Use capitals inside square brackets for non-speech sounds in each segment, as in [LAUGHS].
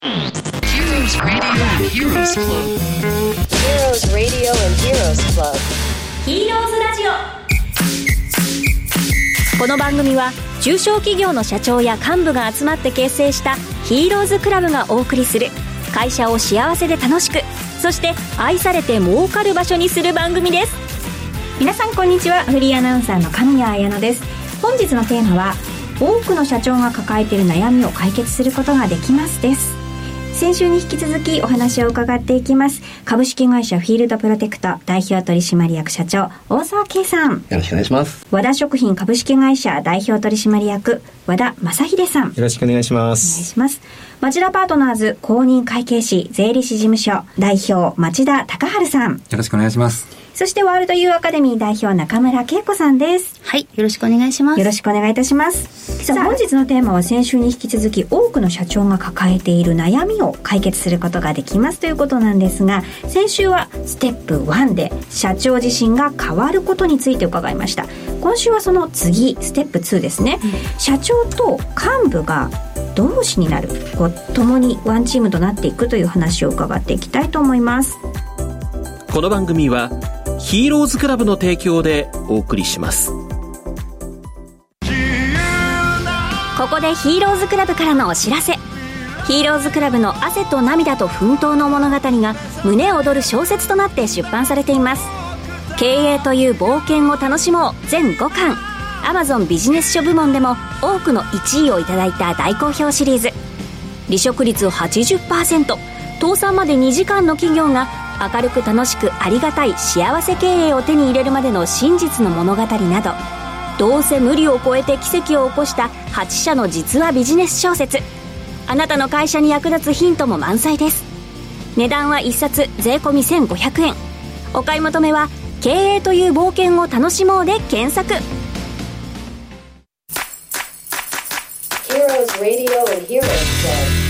Heroes Radio and Heroes Club. Heroes Radio and Heroes Club. ヒーローズラジオこの番組は中小企業の社長や幹部が集まって結成したヒーローズクラブがお送りする会社を幸せで楽しくそして愛されて儲かる場所にする番組です。皆さんこんにちは。フリーアナウンサーの神谷彩乃です。本日のテーマは多くの社長が抱えている悩みを解決することができますです先週に引き続きお話を伺っていきます株式会社フィールドプロテクト代表取締役社長大沢圭さんよろしくお願いします。和田食品株式会社代表取締役和田正秀さんよろしくお願いしまお願いす。します町田パートナーズ公認会計士税理士事務所代表町田隆治さんよろしくお願いします。そしてワールドユーアカデミー代表中村恵子さんですはい、よろしくお願いします。よろしくお願いいたします。さあ、本日のテーマは先週に引き続き多くの社長が抱えている悩みを解決することができますということなんですが、先週はステップ1で社長自身が変わることについて伺いました。今週はその次、ステップ2ですね。社長と幹部が同志になる、こう、共にワンチームとなっていくという話を伺っていきたいと思います。この番組はヒーローズクラブの提供でお送りします。ここでヒーローズクラブからのお知らせ。ヒーローズクラブの汗と涙と奮闘の物語が胸躍る小説となって出版されています。経営という冒険を楽しもう全5巻。Amazon ビジネス書部門でも多くの1位をいただいた大好評シリーズ。離職率80%倒産まで2時間の企業が明るく楽しくありがたい幸せ経営を手に入れるまでの真実の物語などどうせ無理を超えて奇跡を起こした8社の実話ビジネス小説。あなたの会社に役立つヒントも満載です。値段は1冊税込1500円。お買い求めは「経営という冒険を楽しもう」で検索。Heroes Radio and Heroes Club.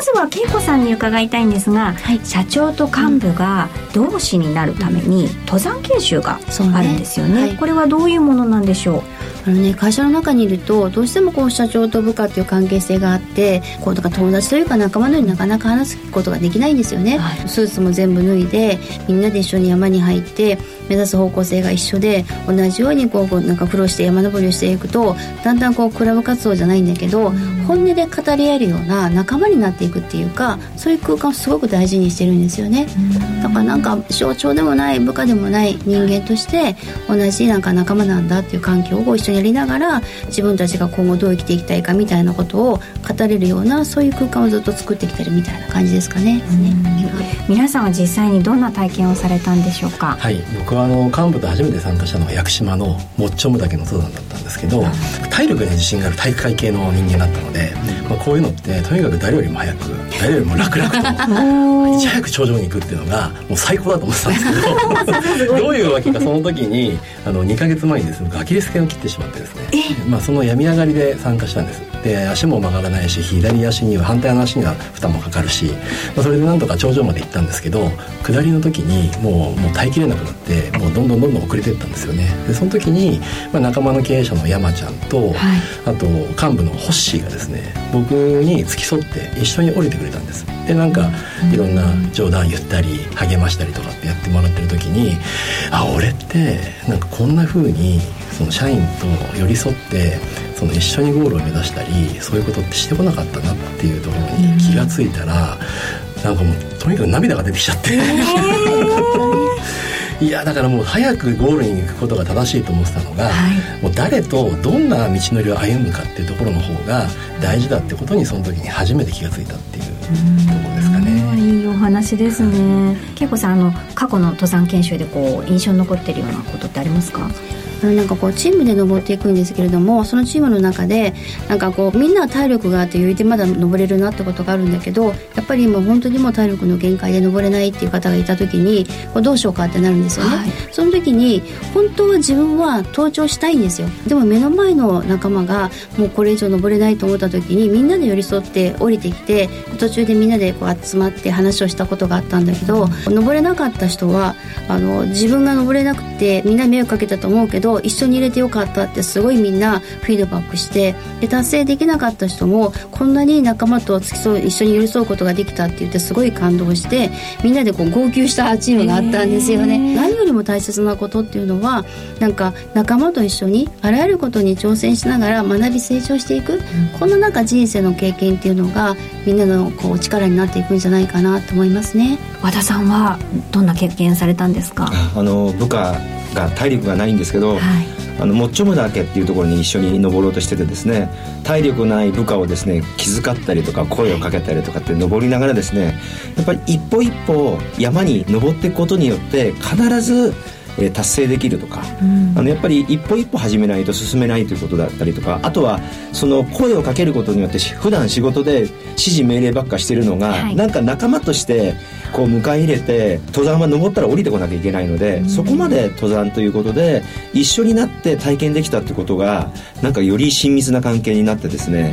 まずは恵子さんに伺いたいんですが、社長と幹部が同志になるために登山研修があるんですよね。はい。これはどういうものなんでしょう？あのね、会社の中にいるとどうしてもこう社長と部下っていう関係性があってこうだから友達というか仲間のようになかなか話すことができないんですよね、スーツも全部脱いでみんなで一緒に山に入って目指す方向性が一緒で同じようにこうなんか苦労して山登りをしていくとだんだんこうクラブ活動じゃないんだけど、本音で語り合えるような仲間になっていくっていうかそういう空間をすごく大事にしてるんですよね、だからなんか象徴でもない部下でもない人間として同じなんか仲間なんだっていう環境を一緒にやりながら自分たちが今後どう生きていきたいかみたいなことを語れるようなそういう空間をずっと作ってきてるみたいな感じですかね。皆さんは実際にどんな体験をされたんでしょうか？はい、僕はあの幹部と初めて参加したのが屋久島のモッチョム岳の登山だったんですけど体力に自信がある体育会系の人間だったので、まあ、こういうのってとにかく誰よりも早く誰よりも楽々と [LAUGHS] いち早く頂上に行くっていうのがもう最高だと思ってたんですけど [LAUGHS] どういうわけかその時にあの2ヶ月前にですねキレス腱を切ってしまってですね、まあ、その病み上がりで参加したんです。で足も曲がらないし左足には反対の足には負担もかかるし、まあ、それでなんとか頂上まで行ったんですけど下りの時にもうもう耐えきれなくなってもうどんどんどんどん遅れていったんですよね。でその時に、まあ、仲間の経営者の山ちゃんと、あと幹部のホッシーがですね僕に付き添って一緒に降りてくれたんです。でなんかいろんな冗談言ったり励ましたりとかってやってもらってる時にあ俺ってなんかこんな風にその社員と寄り添ってその一緒にゴールを目指したりそういうことってしてこなかったなっていうところに気がついたら、なんかもうとにかく涙が出てきちゃって、[LAUGHS] いやだからもう早くゴールに行くことが正しいと思ってたのが、もう誰とどんな道のりを歩むかっていうところの方が大事だってことにその時に初めて気がついたっていうところですかね。いいお話ですね。恵子さんあの過去の登山研修でこう印象に残ってるようなことってありますか？なんかこうチームで登っていくんですけれどもそのチームの中でなんかこうみんなは体力があって余裕でまだ登れるなってことがあるんだけどやっぱりもう本当にもう体力の限界で登れないっていう方がいた時にこうどうしようかってなるんですよね、その時に本当は自分は登頂したいんですよ。でも目の前の仲間がもうこれ以上登れないと思った時にみんなで寄り添って降りてきて途中でみんなでこう集まって話をしたことがあったんだけど登れなかった人はあの自分が登れなくてみんなに迷惑かけたと思うけどと一緒に入れてよかったってすごいみんなフィードバックしてで達成できなかった人もこんなに仲間と付き添う一緒に寄り添うことができたって言ってすごい感動してみんなでこう号泣したチームがあったんですよね。何よりも大切なことっていうのはなんか仲間と一緒にあらゆることに挑戦しながら学び成長していく、この中人生の経験っていうのがみんなのこう力になっていくんじゃないかなと思いますね。和田さんはどんな経験されたんですか？あの部下が体力がないんですけど、はい。あのモッチョム岳っていうところに一緒に登ろうとしててですね体力ない部下をですね気遣ったりとか声をかけたりとかって登りながらですねやっぱり一歩一歩山に登っていくことによって必ずえー達成できるとか、あのやっぱり一歩一歩始めないと進めないということだったりとかあとはその声をかけることによってし普段仕事で指示命令ばっかしてるのが、はい。なんか仲間としてこう迎え入れて登山は登ったら降りてこなきゃいけないので、そこまで登山ということで一緒になって体験できたってことがなんかより親密な関係になってですね、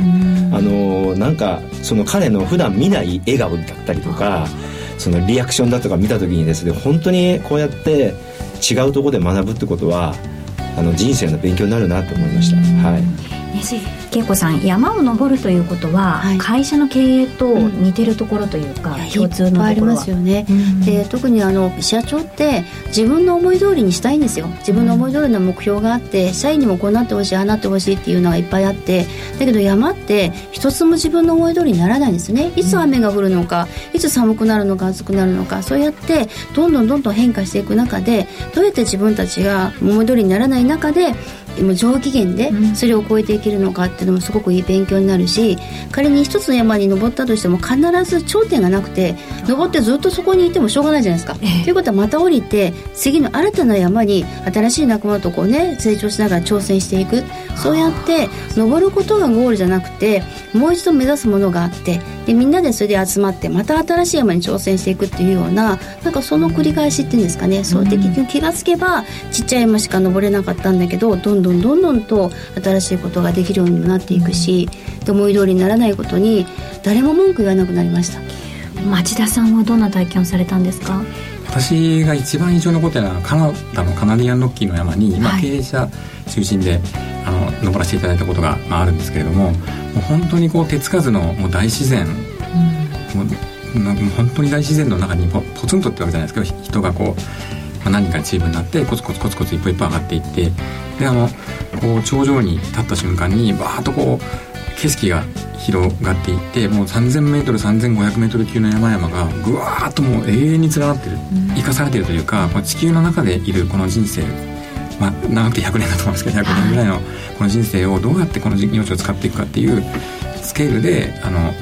あのーなんかその彼の普段見ない笑顔だったりとかそのリアクションだとか見た時にですね本当にこうやって違うところで学ぶってことはあの人生の勉強になるなと思いました。はい。ね恵子さん山を登るということは、はい。会社の経営と似てるところというか、いや共通いっぱいありのところはますよね、うん。で特にあの社長って自分の思い通りにしたいんですよ。自分の思い通りの目標があって社員にもこうなってほしいああなってほしいっていうのがいっぱいあって。だけど山って一つも自分の思い通りにならないんですね。いつ雨が降るのかいつ寒くなるのか暑くなるのか。そうやってどんどんどんどん変化していく中でどうやって自分たちが思い通りにならない中でもう上機嫌でそれを超えていけるのかっていうのもすごくいい勉強になるし仮に一つの山に登ったとしても必ず頂点がなくて登ってずっとそこにいてもしょうがないじゃないですか。ええということはまた降りて次の新たな山に新しい仲間とこうね成長しながら挑戦していくそうやって登ることがゴールじゃなくてもう一度目指すものがあってでみんなでそれで集まってまた新しい山に挑戦していくっていうようななんかその繰り返しっていうんですかねそう的に気が付けばちっちゃい山しか登れなかったんだけどどんどんどんどんと新しいことができるようにもなっていくしで思い通りにならないことに誰も文句言わなくなりました。町田さんはどんな体験をされたんですか？私が一番印象に残ってるのはカナダのカナディアンロッキーの山に、ま経営者中心であの登らせていただいたことが、まあ、あるんですけれどももう本当にこう手つかずのもう大自然、もうなもう本当に大自然の中にポポツンとってわけじゃないですけど人がこう、まあ、何人かチームになってコツコツコツコツ一歩一歩上がっていってであのこう頂上に立った瞬間にバーッとこう景色が広がっていってもう 3000m3500m 級の山々がぐわーっともう永遠に連なってる、生かされてるというかこの地球の中でいるこの人生まあ長くて100年だと思うんですけど100年ぐらいのこの人生をどうやってこの命を使っていくかっていうスケールであの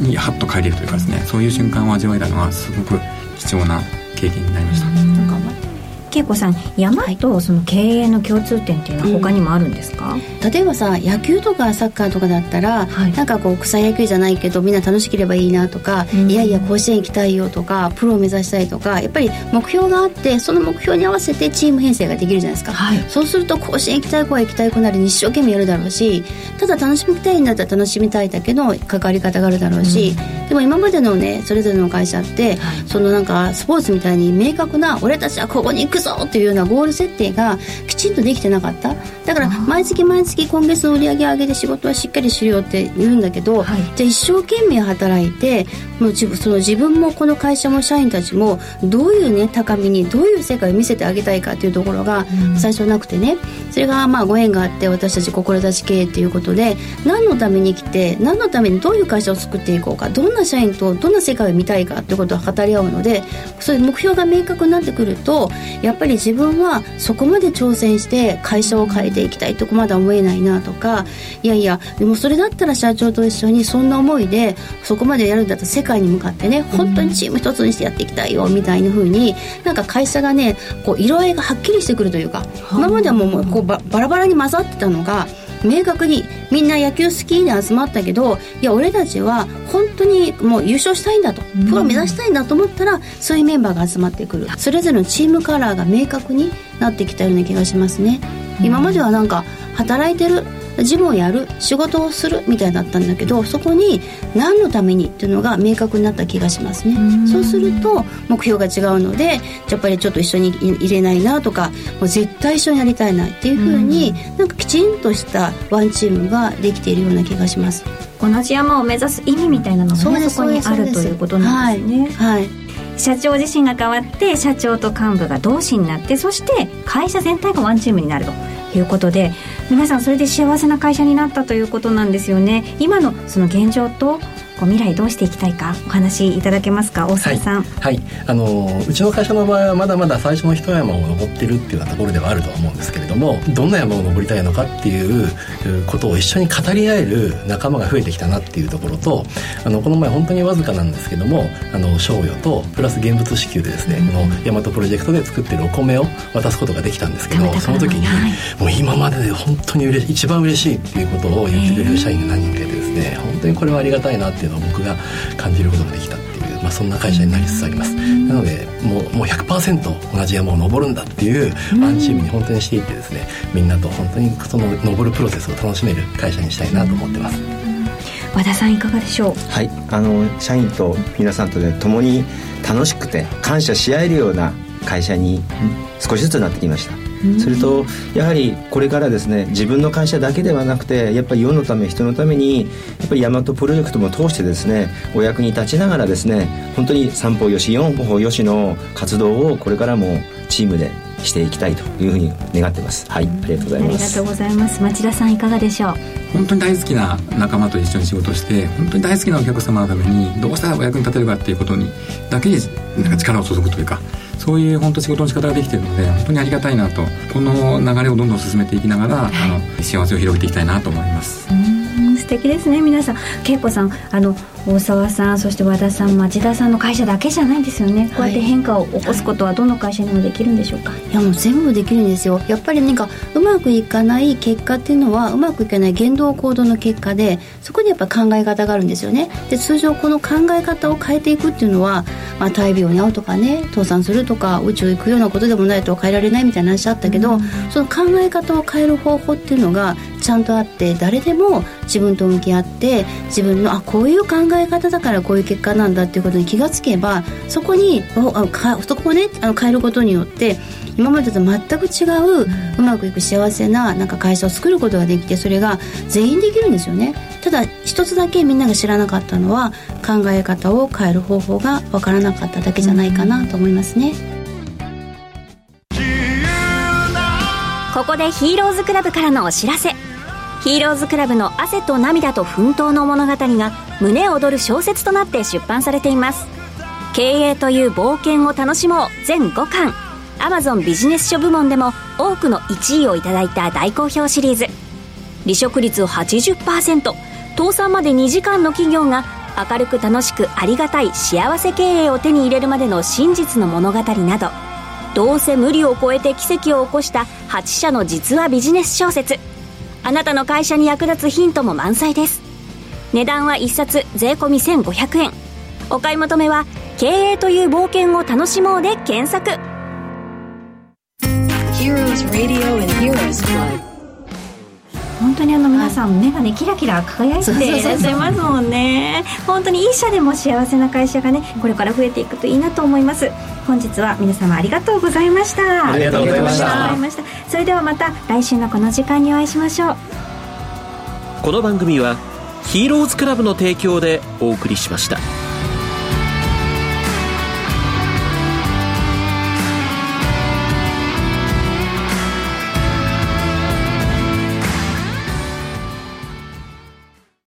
にハッと帰れるというかですねそういう瞬間を味わえたのはすごく貴重な経験になりました。恵子さん山とその経営の共通点っていうのは他にもあるんですか、例えばさ野球とかサッカーとかだったら、はい。なんかこう草野球じゃないけどみんな楽しければいいなとか、うん。いやいや甲子園行きたいよとかプロを目指したいとかやっぱり目標があってその目標に合わせてチーム編成ができるじゃないですか、はい。そうすると甲子園行きたい子は行きたい子なりに一生懸命やるだろうしただ楽しみたいんだったら楽しみたいだけの関わり方があるだろうし、でも今までのねそれぞれの会社って、そのなんかスポーツみたいに明確な俺たちはここに行くぞっていうようなゴール設定がきちんとできてなかった。だから毎月毎月今月の売り上げ上げで仕事はしっかりしろよって言うんだけど、はい。じゃあ一生懸命働いてもう自分その自分もこの会社も社員たちもどういうね高みにどういう世界を見せてあげたいかっていうところが最初なくてね。それがまあご縁があって私たち志経営っていうことで何のために来て何のためにどういう会社を作っていこうかどんな社員とどんな世界を見たいかっていうことを語り合うのでそういう目標が明確になってくるとやっぱり自分はそこまで挑戦して会社を変えていきたいとこまでは思えないなとかいやいやでもそれだったら社長と一緒にそんな思いでそこまでやるんだったら世界に向かってね本当にチーム一つにしてやっていきたいよみたいな風になんか会社がねこう色合いがはっきりしてくるというか今まではもうもうこうババラバラに混ざってたのが明確にみんな野球好きで集まったけどいや俺たちは本当にもう優勝したいんだとプロ目指したいんだと思ったらそういうメンバーが集まってくる。それぞれのチームカラーが明確になってきたような気がしますね。今まではなんか働いてる事務をやる仕事をするみたいだったんだけどそこに何のためにっていうのが明確になった気がしますね。そうすると目標が違うのでやっぱりちょっと一緒に入れないなとかもう絶対一緒にやりたいなっていうふうになんかきちんとしたワンチームができているような気がします。同じ山を目指す意味みたいなのもねそこにあるということなんですね。はい、はい。社長自身が変わって社長と幹部が同志になってそして会社全体がワンチームになるということで皆さんそれで幸せな会社になったということなんですよね。今のその現状とこう未来どうしていきたいかお話しいただけますか？大沢さん。はい、はい、あのうちの会社の場合はまだまだ最初の一山を登ってるっていうようなところではあると思うんですけれどもどんな山を登りたいのかっていうことを一緒に語り合える仲間が増えてきたなっていうところとあのこの前本当にわずかなんですけどもあの賞与とプラス現物支給でですね、この大和プロジェクトで作ってるお米を渡すことができたんですけどその時に、はい、もう今までで本当に嬉しい一番嬉しいっていうことを言ってくれる社員が何人かいてですね本当にこれはありがたいなっていうのを僕が感じることができたっていう、まあ、そんな会社になりつつあります。なのでもうもう100%同じ山を登るんだっていうワンチームに本当にしていってですねみんなと本当にその登るプロセスを楽しめる会社にしたいなと思ってます。和田さんいかがでしょう？はい。あの社員と皆さんとで共に楽しくて感謝し合えるような会社に少しずつなってきましたそれとやはりこれからですね自分の会社だけではなくてやっぱり世のため人のためにやっぱり大和プロジェクトも通してですねお役に立ちながらですね本当に三方よし四方よしの活動をこれからもチームでしていきたいというふうに願ってます。はいありがとうございます。ありがとうございます。町田さんいかがでしょう？本当に大好きな仲間と一緒に仕事して本当に大好きなお客様のためにどうしたらお役に立てるかっていうことにだけになんか力を注ぐというかそういう本当仕事の仕方ができているので本当にありがたいなと。この流れをどんどん進めていきながら、はい、あの幸せを広げていきたいなと思います素敵ですね。皆さん恵子さんあの大沢さんそして和田さん町田さんの会社だけじゃないんですよね、はい、こうやって変化を起こすことはどの会社にもできるんでしょうか、い。やもう全部できるんですよ。やっぱりなんかうまくいかない結果っていうのはうまくいかない言動行動の結果でそこにやっぱ考え方があるんですよね。で通常この考え方を変えていくっていうのは、まあ、大病に遭うとかね倒産するとか宇宙行くようなことでもないと変えられないみたいな話あったけど、うん、その考え方を変える方法っていうのがちゃんとあって誰でも自分と向き合って自分のあこういう考え方だからこういう結果なんだっていうことに気がつけばそこにあかそこをねあの変えることによって今までと全く違う、うまくいく幸せななんか会社を作ることができてそれが全員できるんですよね。ただ一つだけみんなが知らなかったのは考え方を変える方法が分からなかっただけじゃないかなと思いますね、ここでヒーローズクラブからのお知らせ。ヒーローズクラブの汗と涙と奮闘の物語が胸躍る小説となって出版されています。経営という冒険を楽しもう全5巻。Amazon ビジネス書部門でも多くの1位をいただいた大好評シリーズ。離職率80%倒産まで2時間の企業が明るく楽しくありがたい幸せ経営を手に入れるまでの真実の物語など。どうせ無理を超えて奇跡を起こした8社の実話ビジネス小説。あなたの会社に役立つヒントも満載です。値段は1冊税込1500円。お買い求めは「経営という冒険を楽しもう」で検索。Heroes Radio and Heroes Club 本当にあの皆さん目がねキラキラ輝いていらっしゃいますもんね。本当にいい社でも幸せな会社がねこれから増えていくといいなと思います。本日は皆様ありがとうございました。ありがとうございました。それではまた来週のこの時間にお会いしましょう。この番組はヒーローズクラブの提供でお送りしました。